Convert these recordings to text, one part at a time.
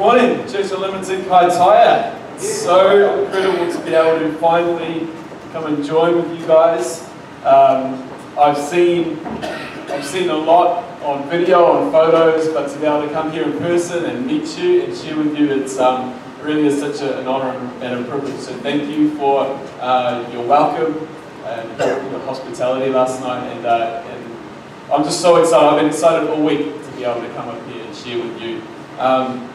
Morning, Church Unlimited Kaitaia. It's so incredible to be able to finally come and join with you guys. Um, I've seen I've seen a lot on video, on photos, but to be able to come here in person and meet you and share with you, it's um, really is such a, an honor and a privilege. So thank you for uh, your welcome and your hospitality last night. And, uh, and I'm just so excited. I've been excited all week to be able to come up here and share with you. Um,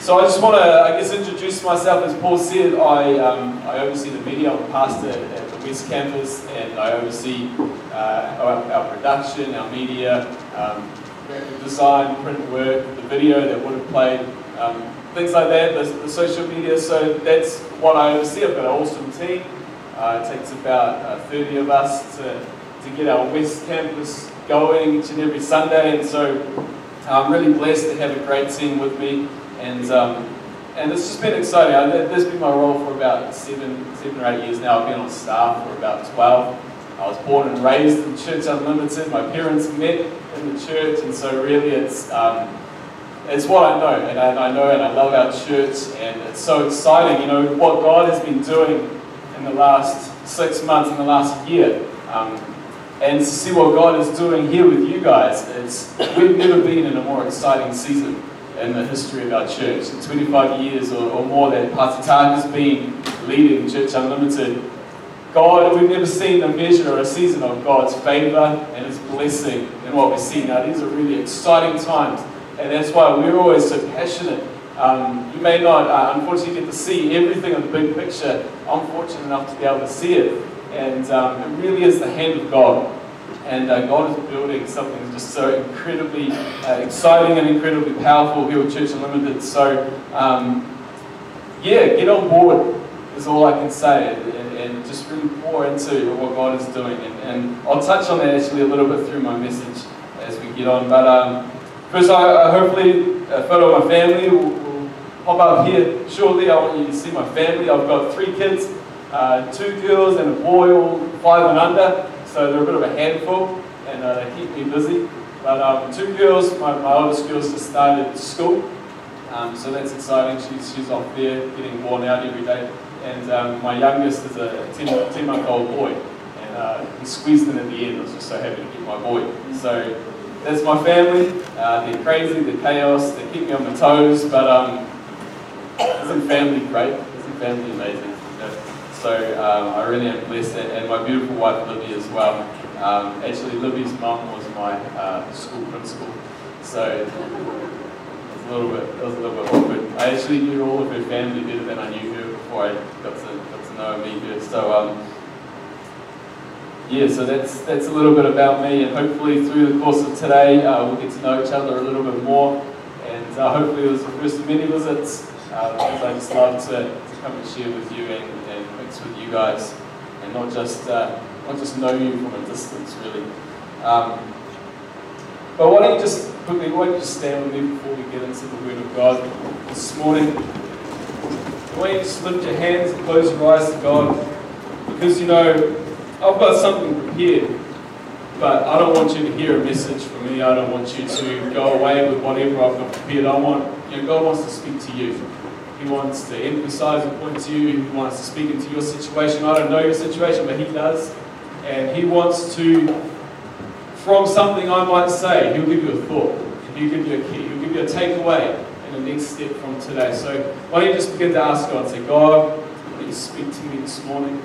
so I just want to, I guess, introduce myself. As Paul said, I, um, I oversee the media. I'm pastor at the West Campus, and I oversee uh, our, our, production, our media, um, design, print work, the video that would have played, um, things like that, the, the, social media. So that's what I oversee. I've got an awesome team. Uh, it takes about uh, 30 of us to, to get our West Campus going each and every Sunday, and so I'm really blessed to have a great team with me. And, um, and it's just been exciting. I, this has been my role for about seven, seven or eight years now. I've been on staff for about 12. I was born and raised in Church Unlimited. My parents met in the church, and so really it's, um, it's what I know. And I, I, know and I love our church, and it's so exciting, you know, what God has been doing in the last six months, in the last year. Um, and to see what God is doing here with you guys, it's, we've never been in a more exciting season in the history of our church. In 25 years or, or more that Pastor Tak has been leading Church Unlimited, God, we've never seen a measure or a season of God's favor and His blessing in what we see now. These are really exciting times, and that's why we're always so passionate. Um, you may not, uh, unfortunately, get to see everything in the big picture. I'm fortunate enough to be able to see it, and um, it really is the hand of God and uh, God is building something just so incredibly uh, exciting and incredibly powerful here at Church Unlimited. So, um, yeah, get on board is all I can say, and, and, just really pour into what God is doing. And, and, I'll touch on that actually a little bit through my message as we get on. But um, first, I, I hopefully a photo of my family will, will pop up here shortly. I want you to see my family. I've got three kids, uh, two girls and a boy, all five and under. So they're a bit of a handful, and uh, they keep me busy. But um, two girls, my, my oldest girl's just started school, um, so that's exciting. She's, she's off there getting worn out every day. And um, my youngest is a 10, 10 month old boy, and uh, he squeezed in at the end. I was just so happy to get my boy. So that's my family. Uh, they're crazy, they're chaos, they keep me on my toes, but um, isn't family great? Isn't family amazing? So um, I really am blessed, and my beautiful wife Libby as well. Um, actually, Libby's mum was my uh, school principal, so it was a little bit, it was a little bit awkward. I actually knew all of her family better than I knew her before I got to got to know me her. So um, yeah, so that's that's a little bit about me, and hopefully through the course of today, uh, we'll get to know each other a little bit more, and uh, hopefully it was the first of many visits. Because I just love to, to come and share with you and with you guys, and not just uh, not just know you from a distance, really. Um, but why don't you just quickly, why don't you just stand with me before we get into the Word of God this morning? Why don't you just lift your hands and close your eyes to God? Because you know, I've got something prepared, but I don't want you to hear a message from me. I don't want you to go away with whatever I've got prepared. I want, you know, God wants to speak to you. He wants to emphasize and point to you. He wants to speak into your situation. I don't know your situation, but He does. And He wants to, from something I might say, He'll give you a thought. He'll give you a key. He'll give you a takeaway and a next step from today. So why don't you just begin to ask God, say, God, please speak to me this morning.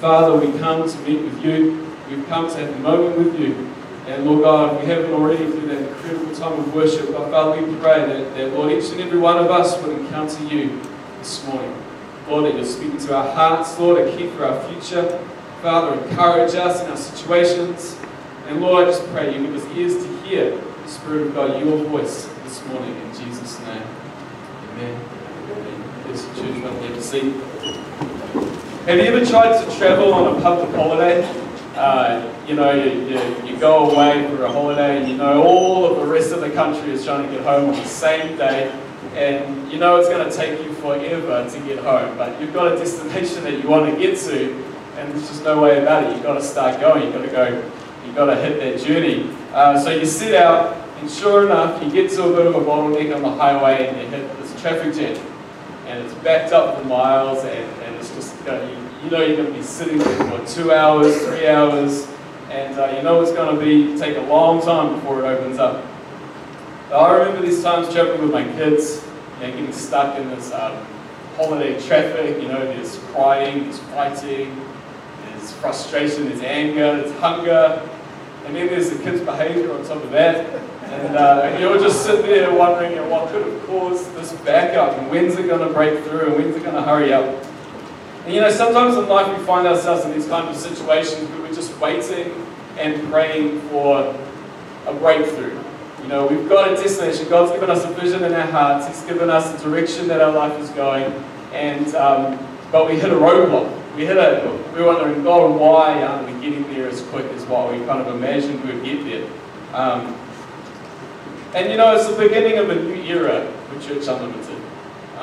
Father, we come to meet with you. We've come to have a moment with you. And Lord God, we haven't already through that incredible time of worship, but Father, we pray that, that, Lord, each and every one of us would encounter you this morning. Lord, that you're speaking to our hearts, Lord, a key for our future. Father, encourage us in our situations. And Lord, I just pray you give us ears to hear the Spirit of God, your voice this morning in Jesus' name. Amen. Yes, church, to seat. Have you ever tried to travel on a public holiday? Uh, you know, you, you, you, go away for a holiday and you know all of the rest of the country is trying to get home on the same day and you know it's going to take you forever to get home, but you've got a destination that you want to get to and there's just no way about it. You've got to start going, you've got to go, you've got to hit that journey. Uh, so you set out And sure enough, you get to a bit of a bottleneck on the highway and you hit this traffic jam. And it's backed up for miles and, and it's just, you know, you, know you're going to be sitting there for two hours, three hours, and uh, you know it's going to be take a long time before it opens up. I remember these times traveling with my kids, you know, getting stuck in this um, holiday traffic, you know, there's crying, there's fighting, there's frustration, there's anger, there's hunger, and then there's the kids' behavior on top of that. And, uh, you're just sitting there wondering you know, what could have caused this backup, and when's it going to break through, and when's it going to hurry up. And you know, sometimes in life we find ourselves in these kind of situations where we're just waiting and praying for a breakthrough. You know, we've got a destination. God's given us a vision in our hearts. He's given us a direction that our life is going. And um, but we hit a roadblock. We hit a. We're wondering, God, why aren't we getting there as quick as what we kind of imagined we'd get there? Um, and you know, it's the beginning of a new era for Church Unlimited.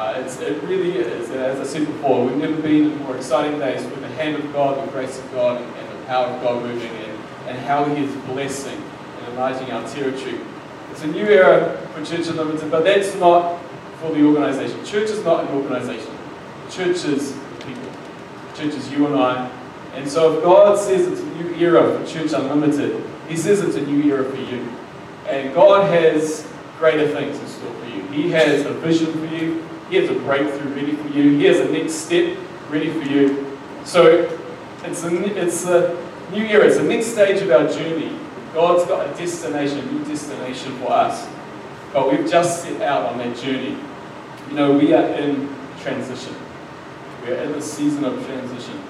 Uh, it really is. As I said before, we've never been in more exciting days with the hand of God, the grace of God, and, and the power of God moving in, and how He is blessing and enlarging our territory. It's a new era for Church Unlimited, but that's not for the organization. Church is not an organization. Church is people. Church is you and I. And so if God says it's a new era for Church Unlimited, He says it's a new era for you. And God has greater things in store for you. He has a vision for you. He has a breakthrough ready for you. He has a next step ready for you. So it's a, it's a new era. It's the next stage of our journey. God's got a destination, a new destination for us. But we've just set out on that journey. You know, we are in transition. We are in the season of transition.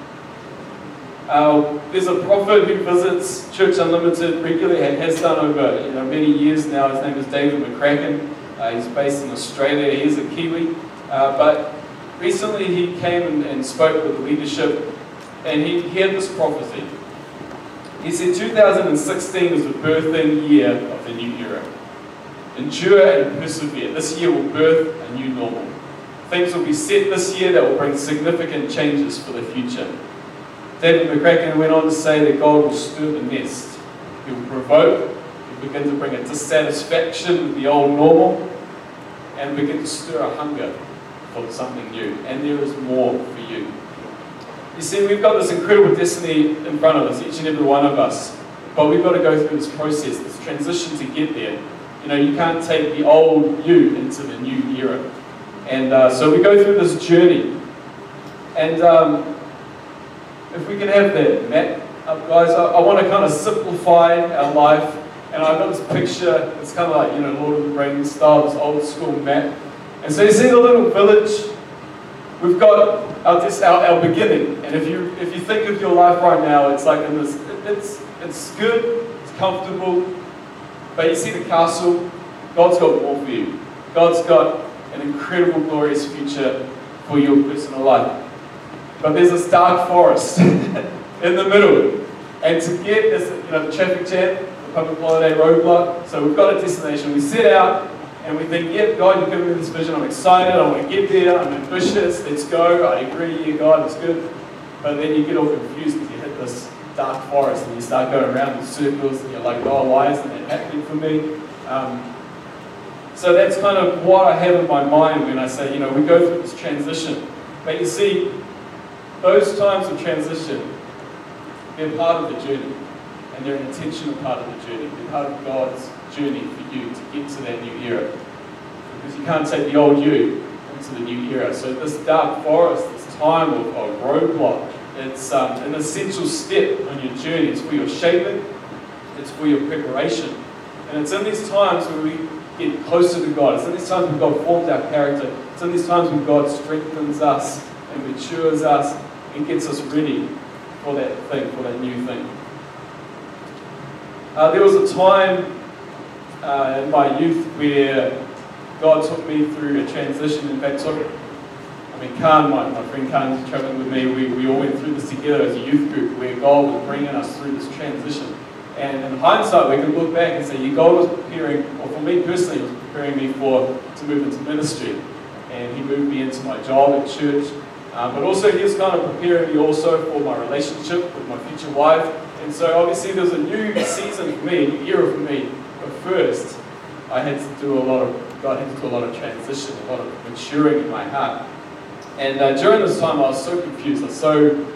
Uh, there's a prophet who visits Church Unlimited regularly and has done over you know, many years now. His name is David McCracken. Uh, he's based in Australia. He is a Kiwi. Uh, but recently he came and, and spoke with the leadership and he, he had this prophecy. He said 2016 is the birthing year of the new era. Endure and persevere. This year will birth a new normal. Things will be set this year that will bring significant changes for the future. David McCracken went on to say that God will stir the nest. He will provoke, he'll begin to bring a dissatisfaction with the old normal, and begin to stir a hunger for something new. And there is more for you. You see, we've got this incredible destiny in front of us, each and every one of us. But we've got to go through this process, this transition to get there. You know, you can't take the old you into the new era. And uh, so we go through this journey. And um, if we can have that map up, guys, I, I want to kind of simplify our life. And I've got this picture, it's kind of like, you know, Lord of the Rings style, this old school map. And so you see the little village we've got our, this, our, our beginning. And if you, if you think of your life right now, it's like in this, it's, it's good, it's comfortable, but you see the castle, God's got more for you. God's got an incredible, glorious future for your personal life. But there's this dark forest in the middle. And to get this, you know, the traffic jam, the public holiday roadblock, so we've got a destination. We set out, and we think, yep, God, you've given me this vision, I'm excited, I want to get there, I'm ambitious, let's go, I agree, yeah, God, it's good. But then you get all confused because you hit this dark forest and you start going around in circles and you're like, oh, why isn't that happening for me? Um, so that's kind of what I have in my mind when I say, you know, we go through this transition. But you see, those times of transition, they're part of the journey. And they're an intentional part of the journey. They're part of God's journey for you to get to that new era. Because you can't take the old you into the new era. So this dark forest, this time of, of roadblock, it's um, an essential step on your journey. It's for your shaping, it's for your preparation. And it's in these times where we get closer to God. It's in these times when God forms our character. It's in these times when God strengthens us and matures us and gets us ready for that thing, for that new thing. Uh, there was a time uh, in my youth where God took me through a transition. In fact, took, I mean, Khan, my, my friend Khan, who's traveling with me, we, we all went through this together as a youth group where God was bringing us through this transition. And in hindsight, we can look back and say, yeah, God was preparing, or for me personally, was preparing me for to move into ministry. And He moved me into my job at church. Uh, but also, He was kind of preparing me also for my relationship with my future wife. And so, obviously, there's a new season for me, a new era for me. First, I had to do a lot of, God had to do a lot of transition, a lot of maturing in my heart. And uh, during this time, I was so confused. I was so,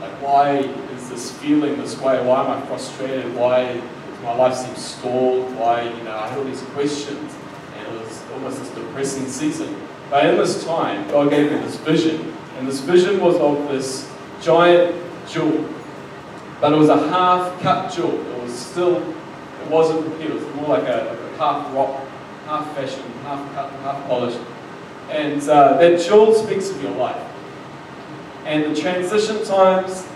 like, why is this feeling this way? Why am I frustrated? Why does my life seem stalled? Why, you know, I had all these questions. And it was almost this depressing season. But in this time, God gave me this vision. And this vision was of this giant jewel. But it was a half cut jewel. It was still, it wasn't repeated. It was more like a, like a half rock, half fashion, half cut, half polished. And uh, that jewel speaks of your life. And the transition times,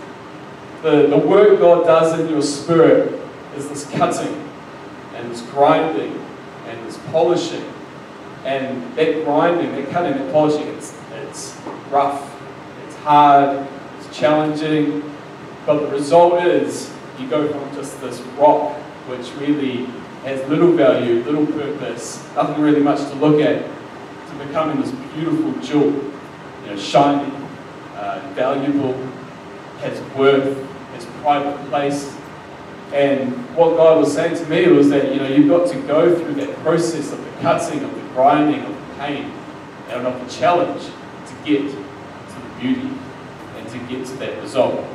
the, the work God does in your spirit is this cutting and this grinding and this polishing. And that grinding, that cutting, that polishing, it's, it's rough, it's hard, it's challenging, but the result is you go from just this rock, which really has little value, little purpose, nothing really much to look at, to becoming this beautiful jewel, you know, shiny, uh, valuable, has worth, has private place. And what God was saying to me was that you know you've got to go through that process of the cutting, of the grinding, of the pain, and of the challenge to get to the beauty and to get to that result.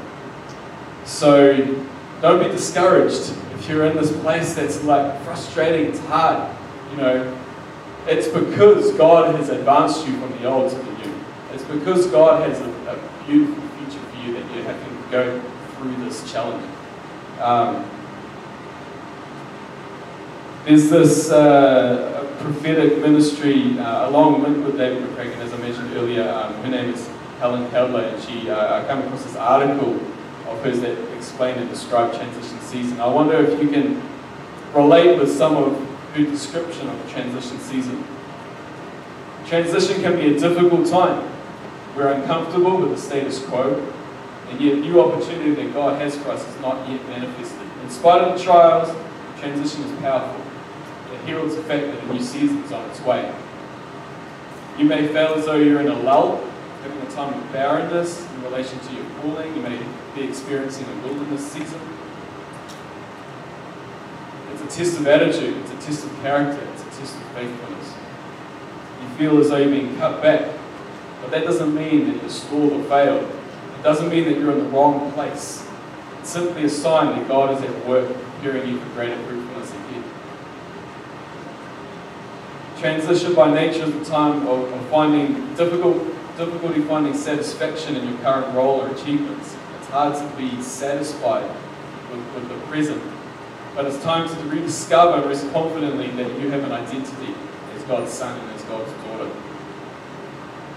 So don't be discouraged if you're in this place that's like frustrating, it's hard. You know, it's because God has advanced you from the old to the new. It's because God has a, a beautiful future for you that you're having to go through this challenge. Um, there's this uh, prophetic ministry uh, along with David McCracken, as I mentioned earlier. Um, her name is Helen Calder, and she uh, I came across this article of hers that explained and described transition season. I wonder if you can relate with some of her description of the transition season. Transition can be a difficult time. We're uncomfortable with the status quo, and yet new opportunity that God has for us is not yet manifested. In spite of the trials, transition is powerful. It heralds the fact that a new season is on its way. You may feel as though you're in a lull, having a time of barrenness in relation to your calling. You may be experiencing a wilderness season. It's a test of attitude, it's a test of character, it's a test of faithfulness. You feel as though you're being cut back, but that doesn't mean that you're stalled or failed. It doesn't mean that you're in the wrong place. It's simply a sign that God is at work preparing you for greater fruitfulness ahead. Transition by nature is a time of, of finding difficult, difficulty finding satisfaction in your current role or achievements. It's hard to be satisfied with, with the present. But it's time to rediscover rest confidently that you have an identity as God's son and as God's daughter.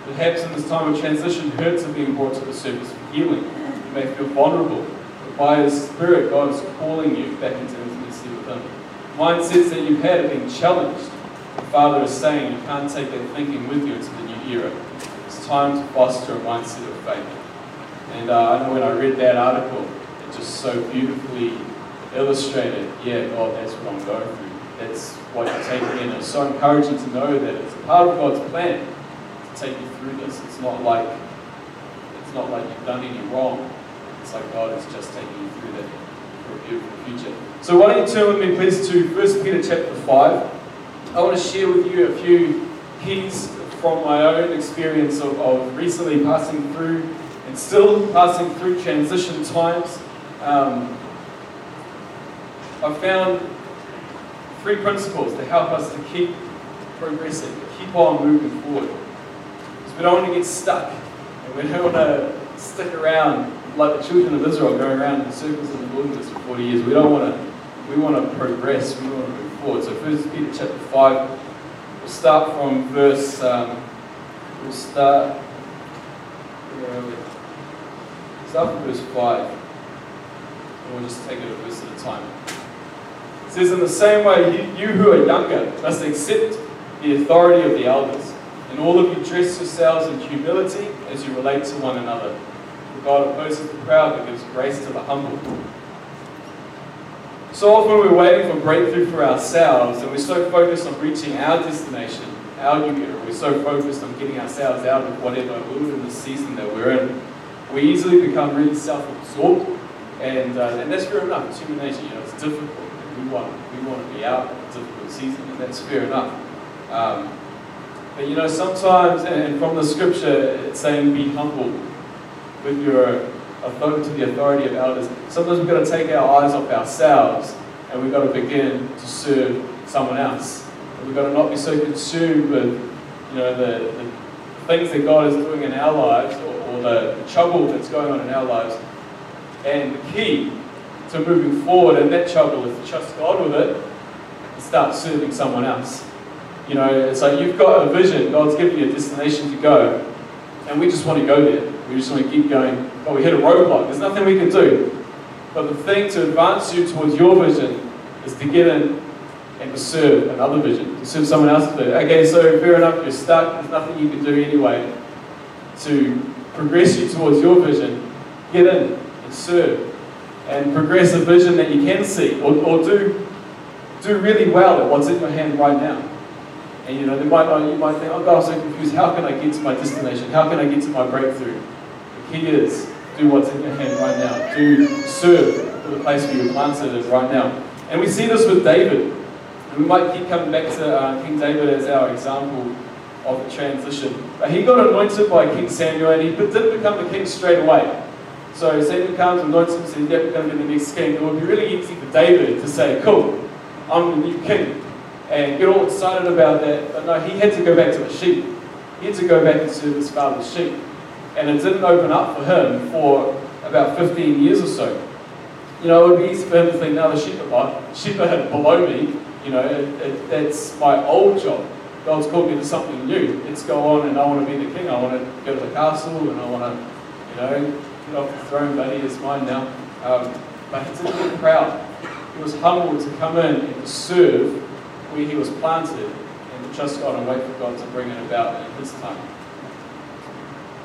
Perhaps in this time of transition, hurts are being brought to the surface for healing. You may feel vulnerable, but by His Spirit, God is calling you back into intimacy with Him. Mindsets that you've had are being challenged. The Father is saying you can't take that thinking with you into the new era. It's time to foster a mindset of faith. And uh, I know when I read that article, it just so beautifully illustrated, yeah, God, that's what I'm going through. That's what you're taking in. It's so encouraging to know that it's part of God's plan to take you through this. It's not like it's not like you've done any wrong. It's like God is just taking you through that for a beautiful future. So why don't you turn with me please to 1 Peter chapter 5. I want to share with you a few keys from my own experience of, of recently passing through and still passing through transition times. Um, I've found three principles to help us to keep progressing, keep on moving forward. Because we don't want to get stuck, and we don't want to stick around like the children of Israel going around in circles in the wilderness for 40 years. We don't want to. We want to progress. We want to move forward. So, First Peter chapter five. We'll start from verse. Um, we'll start. Where are we? Start from verse five. And we'll just take it a verse at a time. Says, In the same way, you, you who are younger must accept the authority of the elders. And all of you dress yourselves in humility as you relate to one another. For God opposes the proud but gives grace to the humble. So often we're waiting for breakthrough for ourselves and we're so focused on reaching our destination, our new era. We're so focused on getting ourselves out of whatever wilderness season that we're in. We easily become really self-absorbed and, uh, and that's fair enough. It's human nature, you know, it's difficult. We want we want to be out in a difficult season, and that's fair enough. Um, but you know, sometimes, and from the scripture, it's saying be humble with your authority to the authority of elders. Sometimes we've got to take our eyes off ourselves and we've got to begin to serve someone else. And we've got to not be so consumed with, you know, the, the things that God is doing in our lives or, or the, the trouble that's going on in our lives. And the key moving forward and that is to trust God with it and start serving someone else. You know, like you've got a vision, God's given you a destination to go, and we just want to go there. We just want to keep going. But we hit a roadblock. There's nothing we can do. But the thing to advance you towards your vision is to get in and to serve another vision, to serve someone else's vision. Okay, so fair enough, you're stuck. There's nothing you can do anyway to progress you towards your vision. Get in and serve and progress a vision that you can see or, or do, do really well at what's in your hand right now. And you know, they might you might think, oh God, I'm so confused. How can I get to my destination? How can I get to my breakthrough? The key is do what's in your hand right now. Do serve for the place where you're planted is right now. And we see this with David. And we might keep coming back to uh, King David as our example of the transition. But he got anointed by King Samuel and he didn't become the king straight away. So Samuel comes, anoints him, says, Yep, going to the next king. It would be really easy for David to say, Cool, I'm the new king and get all excited about that. But no, he had to go back to the sheep. He had to go back and serve his father's sheep. And it didn't open up for him for about 15 years or so. You know, it would be easy for him to think, now the sheep are, sheep are below me. You know, it, it, that's my old job. God's called me to something new. Let's go on and I want to be the king. I want to go to the castle and I want to, you know, get off the throne, buddy. It's mine now. Um, but he didn't get proud. He was humble to come in and serve where he was planted and trust God and wait for God to bring it about in his time.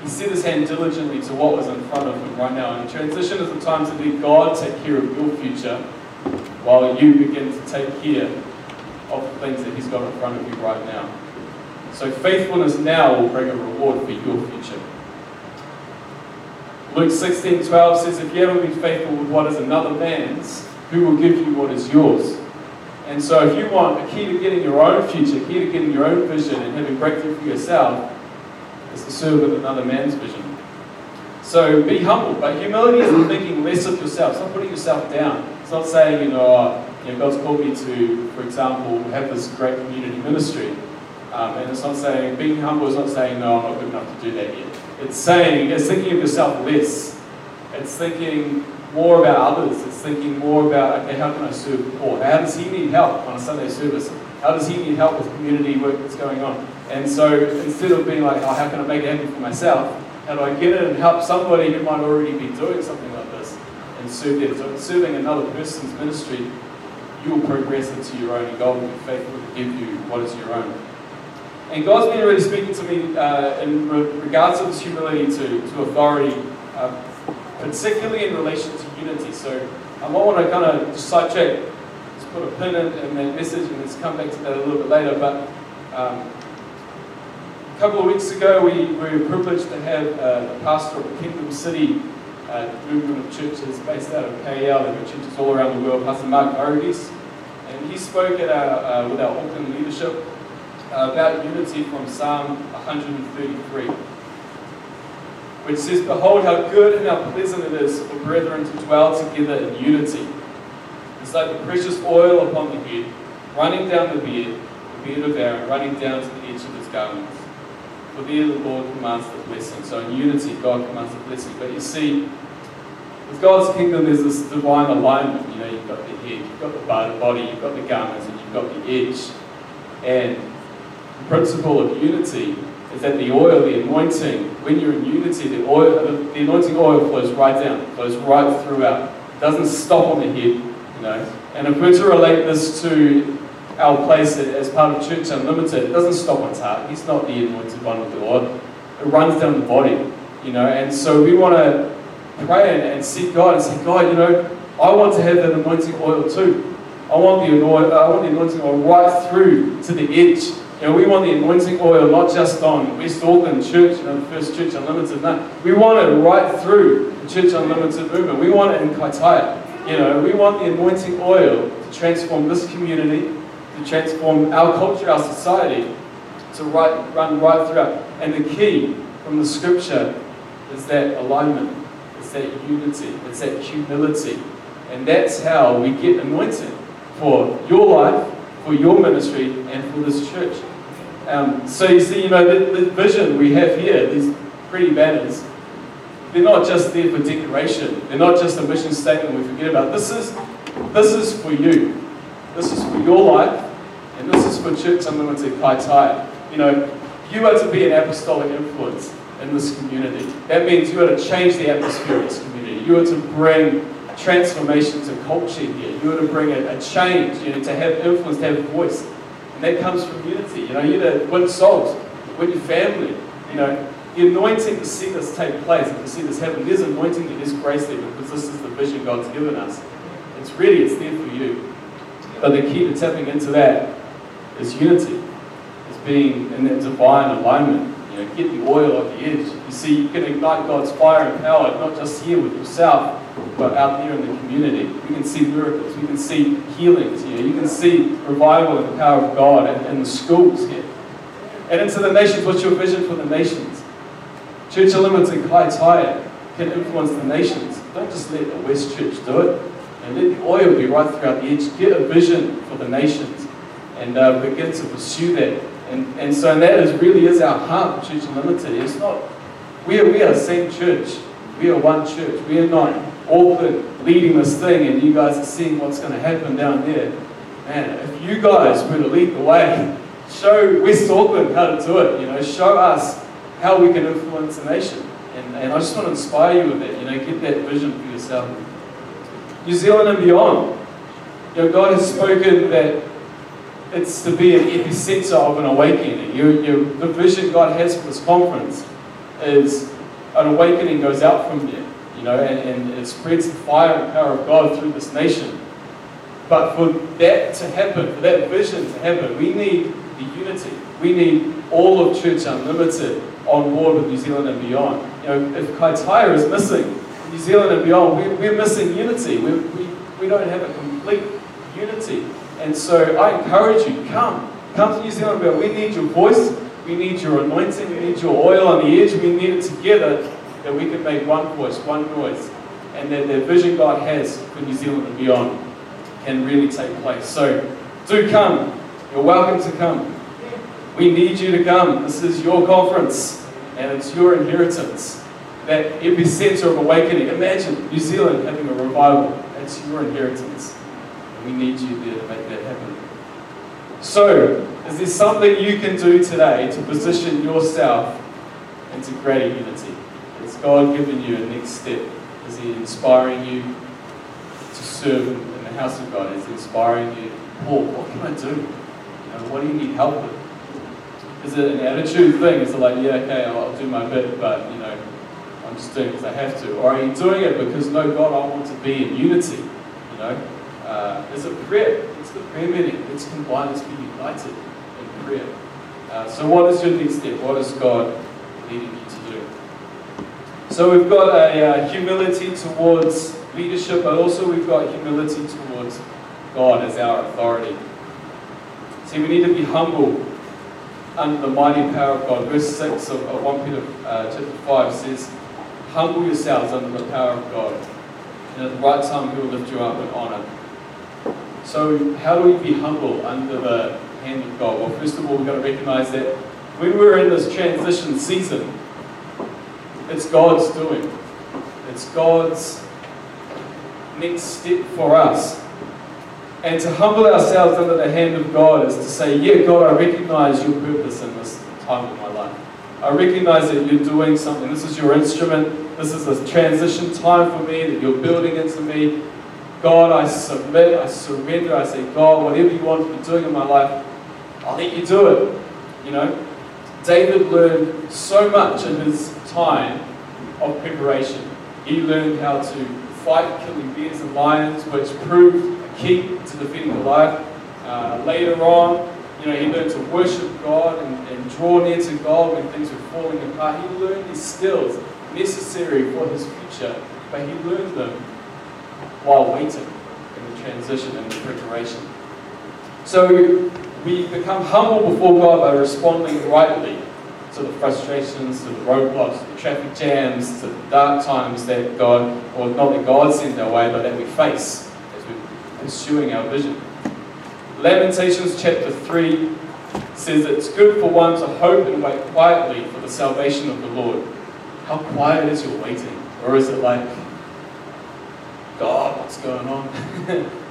He set his hand diligently to what was in front of him right now. And transition is the time to let God take care of your future while you begin to take care of the things that he's got in front of you right now. So faithfulness now will bring a reward for your future. Luke 16, 12 says, If you haven't been faithful with what is another man's, who will give you what is yours? And so if you want a key to getting your own future, a key to getting your own vision and having breakthrough for yourself, is to serve with another man's vision. So be humble, but humility isn't thinking less of yourself. It's not putting yourself down. It's not saying, you know, oh, you know God's called me to, for example, have this great community ministry. Um, and it's not saying, being humble is not saying, no, I'm not good enough to do that yet. It's saying, it's thinking of yourself less. It's thinking, more about others. It's thinking more about, okay, how can I serve Paul? How does he need help on a Sunday service? How does he need help with community work that's going on? And so instead of being like, oh, how can I make it happen for myself? How do I get in and help somebody who might already be doing something like this and serve them? So serving another person's ministry, you will progress into your own and God will be faithful to give you what is your own. And God's been really speaking to me uh, in regards to this humility to, to authority. Uh, particularly in relation to unity. So I might want to kind of just sidetrack, just put a pin in, in that message and let's come back to that a little bit later. But um, a couple of weeks ago, we, we were privileged to have uh, the pastor of the Kingdom City uh, movement of churches based out of KL. They've got churches all around the world, Pastor Mark Orodes. And he spoke at our, uh, with our Auckland leadership Uh, about unity from Psalm 133 which says, Behold how good and how pleasant it is for brethren to dwell together in unity. It's like the precious oil upon the head, running down the beard, the beard of Aaron, running down to the edge of his garments. For there the Lord commands the blessing. So in unity, God commands the blessing. But you see, with God's kingdom, there's this divine alignment. You know, you've got the head, you've got the body, you've got the garments, and you've got the edge. And principle of unity is that the oil, the anointing, when you're in unity, the oil, the anointing oil flows right down, flows right throughout. It doesn't stop on the head, you know. And if we're to relate this to our place as part of Church Unlimited, it doesn't stop on heart. He's not the anointed one with the oil. It runs down the body, you know. And so we want to pray and, and seek God and say, God, you know, I want to have that anointing oil too. I want the, I want the anointing oil right through to the edge you know, we want the anointing oil not just on West Auckland Church, you know, the first Church Unlimited. No, we want it right through the Church Unlimited movement. We want it in Kaitaia. You know, we want the anointing oil to transform this community, to transform our culture, our society, to right, run right throughout. And the key from the scripture is that alignment, it's that unity, it's that humility. And that's how we get anointed for your life, for your ministry, and for this church. Um, so you see, you know, the, the vision we have here, these pretty banners, they're not just there for decoration. They're not just a mission statement we forget about. This is, this is for you. This is for your life, and this is for Church Unlimited Kaitaia. You know, you are to be an apostolic influence in this community. That means you are to change the atmosphere of this community. You are to bring transformation to culture here. You are to bring a, a change, you know, to have influence, to have voice. And that comes from unity. You know, you're to win souls, win your family. You know, the anointing to see this take place and to see this happen. There's anointing that is grace there because this is the vision God's given us. It's really, it's there for you. But the key to tapping into that is unity. It's being in that divine alignment. You know, get the oil off the edge. You see, you can ignite God's fire and power, not just here with yourself, but out there in the community. We can see miracles. We can see healings here. You can see revival and the power of God in, in the schools here. And into the nations, what's your vision for the nations? Church Unlimited Kaitaia can influence the nations. Don't just let the West Church do it. And let the oil be right throughout the edge. Get a vision for the nations and uh, begin to pursue that. And, and so that is really is our heart, Church Unlimited. It's not, we are, we are the same church. We are one church. We are not Auckland leading this thing and you guys are seeing what's going to happen down there. Man, if you guys were to lead the way, show West Auckland how to do it. You know, show us how we can influence a nation. And, and I just want to inspire you with that. You know, get that vision for yourself. New Zealand and beyond. You know, God has spoken that it's to be an epicenter of an awakening. You, you, the vision God has for this conference is an awakening goes out from there, you know, and, and it spreads the fire and power of God through this nation. But for that to happen, for that vision to happen, we need the unity. We need all of Church Unlimited on board with New Zealand and beyond. You know, if Kaitaia is missing, New Zealand and beyond, we're, we're missing unity. We, we, we don't have a complete unity. And so I encourage you, come. Come to New Zealand and beyond. We need your voice. We need your anointing. We need your oil on the edge. We need it together that we can make one voice, one noise. And that the vision God has for New Zealand and beyond can really take place. So do come. You're welcome to come. We need you to come. This is your conference and it's your inheritance. That epicenter of awakening. Imagine New Zealand having a revival. That's your inheritance. We need you there to make that happen. So, is there something you can do today to position yourself into greater unity? God given you a next step? Is He inspiring you to serve in the house of God? Is He inspiring you, Paul, what can I do? You know, what do you need help with? Is it an attitude thing? Is it like, yeah, okay, I'll, I'll do my bit, but you know, I'm just doing it because I have to? Or are you doing it because, no, God, I want to be in unity? You know, uh, is it prayer? It's the prayer meeting. Let's combine, let's be united in prayer. Uh, so, what is your next step? What is God leading you? So, we've got a uh, humility towards leadership, but also we've got humility towards God as our authority. See, we need to be humble under the mighty power of God. Verse 6 of, of 1 Peter uh, chapter 5 says, Humble yourselves under the power of God, and at the right time He will lift you up in honor. So, how do we be humble under the hand of God? Well, first of all, we've got to recognize that when we're in this transition season, it's God's doing. It's God's next step for us. And to humble ourselves under the hand of God is to say, Yeah, God, I recognize your purpose in this time of my life. I recognize that you're doing something. This is your instrument. This is a transition time for me that you're building into me. God, I submit, I surrender. I say, God, whatever you want to be doing in my life, I'll let you do it. You know, David learned so much in his time of preparation. He learned how to fight killing bears and lions, which proved a key to defeating Goliath. Uh, later on, you know, he learned to worship God and, and draw near to God when things were falling apart. He learned these skills necessary for his future, but he learned them while waiting in the transition and the preparation. So we become humble before God by responding rightly to the frustrations, to the roadblocks, to the traffic jams, to the dark times that God, or not that God sends our way, but that we face as we're pursuing our vision. Lamentations chapter 3 says it's good for one to hope and wait quietly for the salvation of the Lord. How quiet is your waiting? Or is it like, God, what's going on?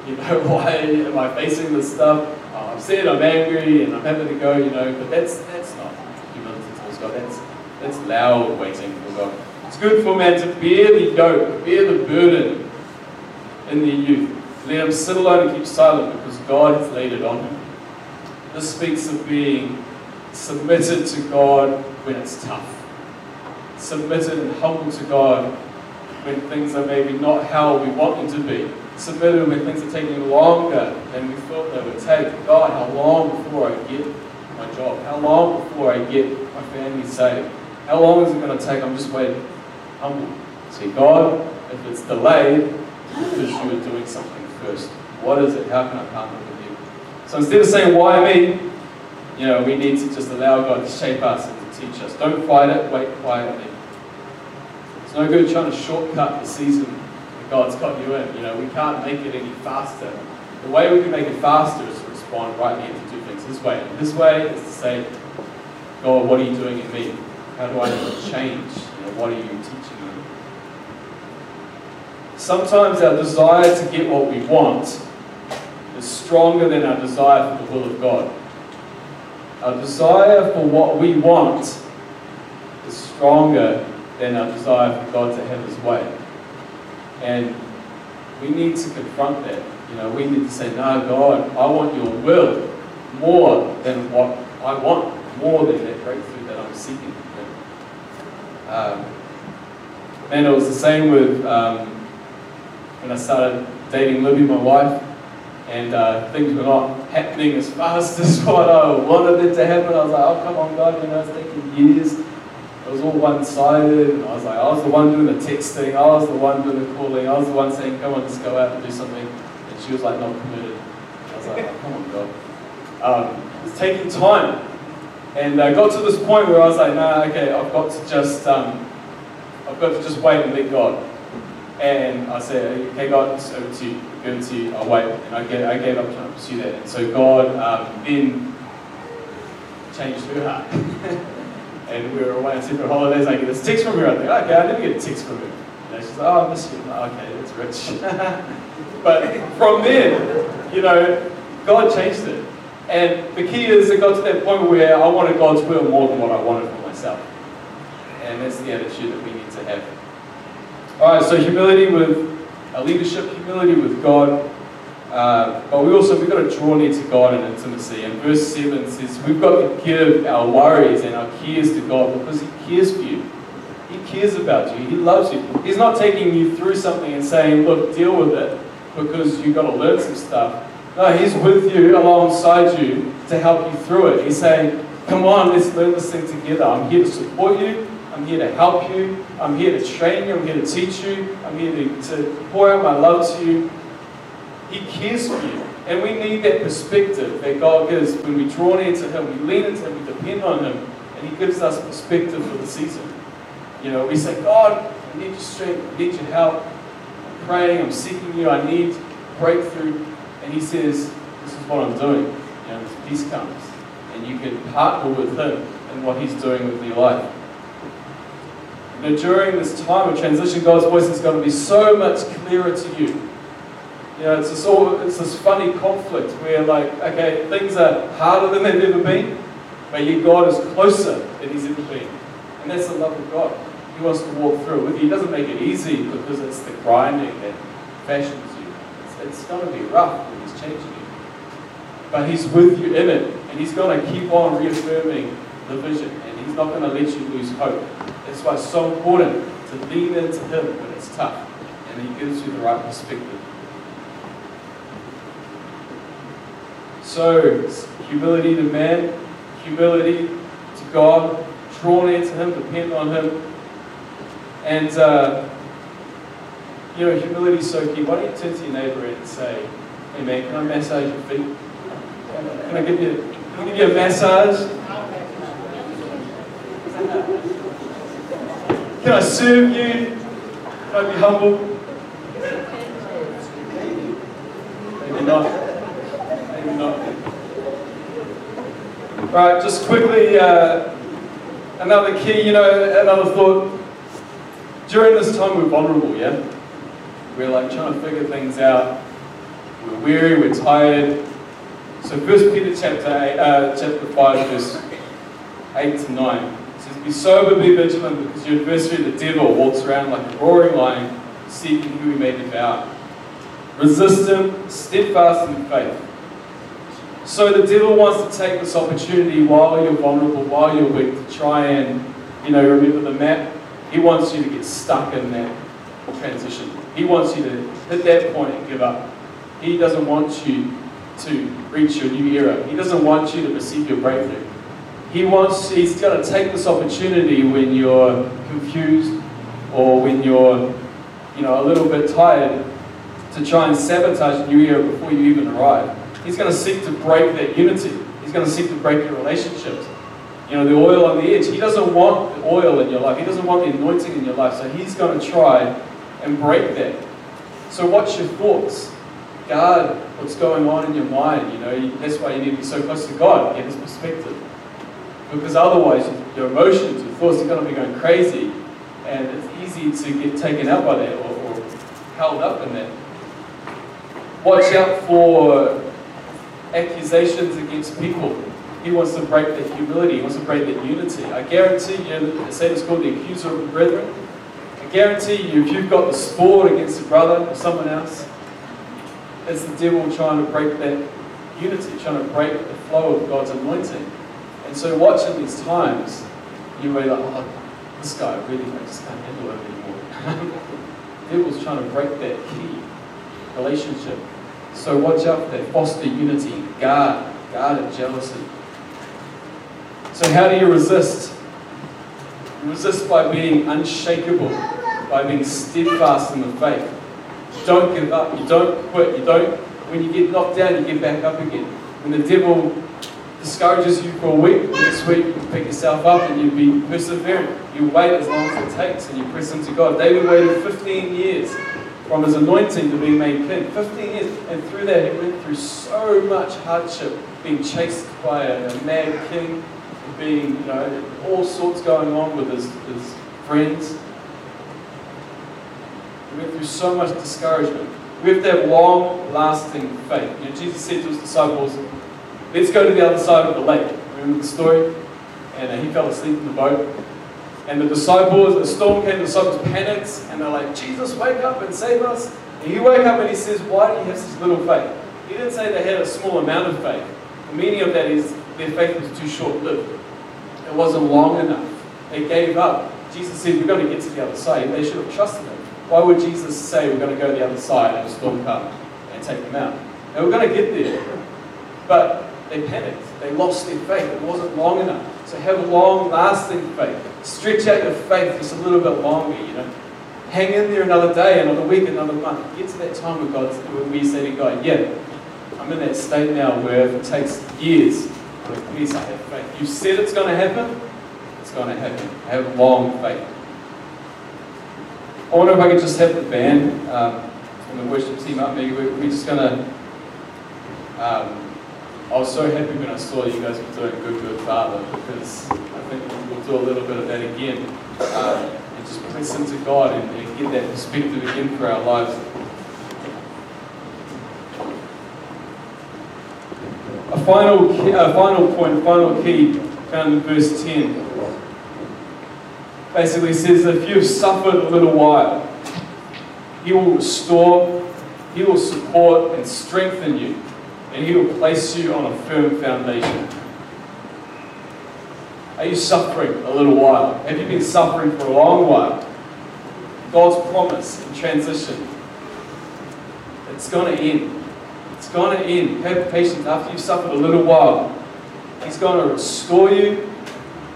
you know, why am I facing this stuff? I'm upset, I'm angry, and I'm having to go, you know, but that's that's not humility towards God. That's that's loud waiting for God. It's good for man to bear the yoke, bear the burden in their youth. Let him sit alone and keep silent because God has laid it on him. This speaks of being submitted to God when it's tough. Submitted and humble to God when things are maybe not how we want them to be. Submitted when things are taking longer than we thought they would take. God, how long before I get my job? How long before I get my family saved? How long is it going to take? I'm just waiting. Humble. See, God, if it's delayed, because you are doing something first. What is it? How can I partner with you? So instead of saying, why me? You know, we need to just allow God to shape us and to teach us. Don't fight it, wait quietly. It's no good trying to shortcut the season God's got you in. You know, we can't make it any faster. The way we can make it faster is to respond rightly and to do things this way. And His way is to say, God, what are you doing in me? How do I change? You know, what are you teaching me? Sometimes our desire to get what we want is stronger than our desire for the will of God. Our desire for what we want is stronger than our desire for God to have His way. And we need to confront that. You know, we need to say, No, God, I want your will more than what I want, more than that breakthrough that I'm seeking. Um, and it was the same with um, when I started dating Libby, my wife, and uh, things were not happening as fast as what I wanted it to happen. I was like, oh, come on, God, you know, it's taking years. It was all one-sided, and I was like, I was the one doing the texting, I was the one doing the calling, I was the one saying, come on, let's go out and do something. And she was like, not committed. I was like, oh, come on, God. Um, it's taking time. And I got to this point where I was like, nah, okay, I've got to just, um, I've got to just wait and let God. And I said, okay, God, it's over to you, give to you, I'll wait. And I gave, I gave up trying to pursue that. And so God um, then changed her heart. and we were away on separate holidays. I get this text from her. I think, okay, I never get a text from her. And she's like, oh, I miss you. Like, okay, that's rich. but from then, you know, God changed it. And the key is it got to that point where I wanted God's will more than what I wanted for myself. And that's the attitude that we need to have. All right, so humility with our leadership, humility with God. Uh, but we also, we've got to draw near to God in intimacy. And verse 7 says, we've got to give our worries and our cares to God because He cares for you. He cares about you. He loves you. He's not taking you through something and saying, look, deal with it because you've got to learn some stuff. No, He's with you, alongside you, to help you through it. He's saying, come on, let's learn this thing together. I'm here to support you. I'm here to help you. I'm here to train you. I'm here to teach you. I'm here to, to pour out my love to you. He cares for you. And we need that perspective that God gives when we draw near to Him, we lean into Him, we depend on Him, and He gives us perspective for the season. You know, we say, God, I need your strength, I need your help. I'm praying, I'm seeking you, I need breakthrough. And He says, This is what I'm doing. You know, peace comes. And you can partner with Him in what He's doing with your life. Know, during this time of transition, God's voice is going to be so much clearer to you. You know, it's this, all, it's this funny conflict where, like, okay, things are harder than they've ever been, but yet God is closer than He's ever been. And that's the love of God. He wants to walk through with you. He doesn't make it easy because it's the grinding that fashions you. It's, it's going to be rough when He's changing you. But He's with you in it, and He's going to keep on reaffirming the vision, and He's not going to let you lose hope. That's why it's so important to lean into Him when it's tough, and He gives you the right perspective. So, humility to man, humility to God, draw near to Him, depend on Him. And uh, You know, humility is so key. Why don't you turn to your neighbor and say, hey man, can I massage your feet? Can I give you, can I give you a massage? Can I serve you? Can I be humble? Maybe not. Maybe not. Right, just quickly, uh, another key, you know, another thought. During this time, we're vulnerable, yeah? We're like trying to figure things out. We're weary, we're tired. So 1 Peter chapter, eight, uh, chapter 5, verse 8 to 9 says, Be sober, be vigilant, because your adversary, the devil, walks around like a roaring lion, seeking who he may devour. Resist him, steadfast in faith. So the devil wants to take this opportunity while you're vulnerable, while you're weak, to try and, you know, remember the map. He wants you to get stuck in that transition. He wants you to hit that point and give up. He doesn't want you to reach your new era. He doesn't want you to receive your breakthrough. He wants, he's going to take this opportunity when you're confused or when you're, you know, a little bit tired to try and sabotage your new era before you even arrive. He's going to seek to break that unity. He's going to seek to break your relationships. You know, the oil on the edge. He doesn't want the oil in your life. He doesn't want the anointing in your life. So he's going to try and break that. So watch your thoughts. Guard what's going on in your mind. You know, that's why you need to be so close to God, get his perspective. Because otherwise, your emotions, your thoughts are going to be going crazy, and it's easy to get taken out by that or, or held up in that. Watch out for accusations against people. He wants to break that humility. He wants to break that unity. I guarantee you, the Satan's called the accuser of the brethren. I guarantee you, if you've got the sport against a brother or someone else, it's the devil trying to break that unity, trying to break the flow of God's anointing. And so watching these times, you were like, oh, this guy really, I just can't handle it anymore. the devil's trying to break that key relationship. So watch out for that. Foster unity. Guard. Guard and jealousy. So how do you resist? You resist by being unshakable, by being steadfast in the faith. You don't give up. You don't quit. You don't, when you get knocked down, you get back up again. When the devil discourages you for a week, next week you pick yourself up and you be perseverant. You wait as long as it takes and you press into God. David waited 15 years from his anointing to being made king. 15 years. And through that, he went through so much hardship, being chased by a, a mad king, being, you know, all sorts going on with his, his friends. He went through so much discouragement. We have to have long lasting faith. You know, Jesus said to his disciples, Let's go to the other side of the lake. Remember the story? And uh, he fell asleep in the boat. And the disciples, a storm came, the disciples panicked, and they're like, Jesus, wake up and save us. And he woke up and he says, Why do you have such little faith? He didn't say they had a small amount of faith. The meaning of that is their faith was too short lived. It wasn't long enough. They gave up. Jesus said, We're going to get to the other side. They should have trusted him. Why would Jesus say, We're going to go to the other side and a storm come and take them out? And we're going to get there. But they panicked. They lost their faith. It wasn't long enough. So have a long lasting faith. Stretch out your faith just a little bit longer, you know. Hang in there another day, another week, another month. Get to that time where God's where you say to God, yeah, I'm in that state now where it takes years, please I have faith. You said it's going to happen, it's going to happen. I have long faith. I wonder if I could just have the band um, and the worship team up. Maybe we're, we're just going to. Um, I was so happy when I saw you guys were doing Good Good Father because I think we'll do a little bit of that again. Um, and just press into God and, and get that perspective again for our lives. A final, key, a final point, final key found in verse 10 basically says that if you've suffered a little while, He will restore, He will support and strengthen you and He will place you on a firm foundation. Are you suffering a little while? Have you been suffering for a long while? God's promise in transition. It's going to end. It's going to end. Have patience after you've suffered a little while. He's going to restore you.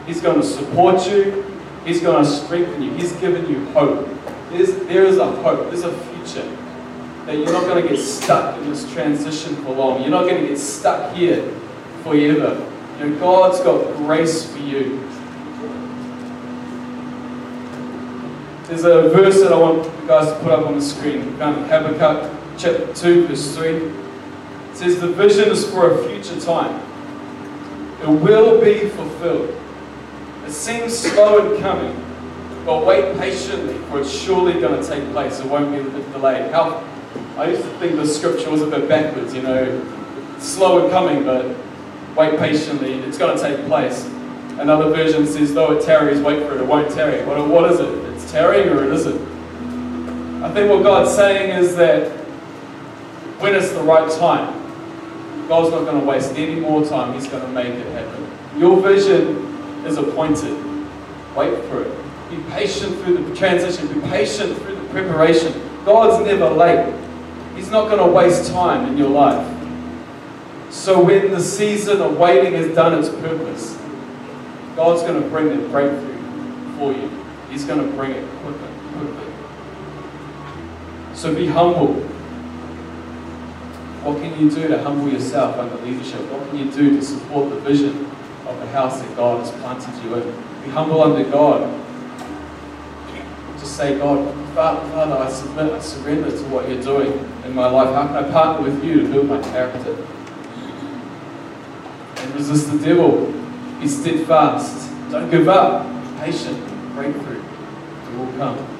He's going to support you. He's going to strengthen you. He's given you hope. there's, there is a hope, there's a future. That you're not going to get stuck in this transition for long. You're not going to get stuck here forever. You know, God's got grace for you. There's a verse that I want you guys to put up on the screen. Habakkuk chapter 2, verse 3. It says, The vision is for a future time. It will be fulfilled. It seems slow in coming, but wait patiently, for it's surely going to take place. It won't be delayed. How I used to think the scripture was a bit backwards, you know, slow in coming, but wait patiently, it's going to take place. Another version says, though it tarries, wait for it, it won't tarry. What, what is it? It's tarrying or it isn't? I think what God's saying is that when it's the right time, God's not going to waste any more time, He's going to make it happen. Your vision is appointed. Wait for it. Be patient through the transition, be patient through the preparation. God's never late. He's not going to waste time in your life. So when the season of waiting has done its purpose, God's going to bring the breakthrough for you. He's going to bring it quickly, quickly. So be humble. What can you do to humble yourself under leadership? What can you do to support the vision of the house that God has planted you in? Be humble under God. Say, God, Father, Father, I submit, I surrender to what you're doing in my life. How can I partner with you to build my character? And resist the devil. Be steadfast. Don't give up. Be patient. Breakthrough. It will come.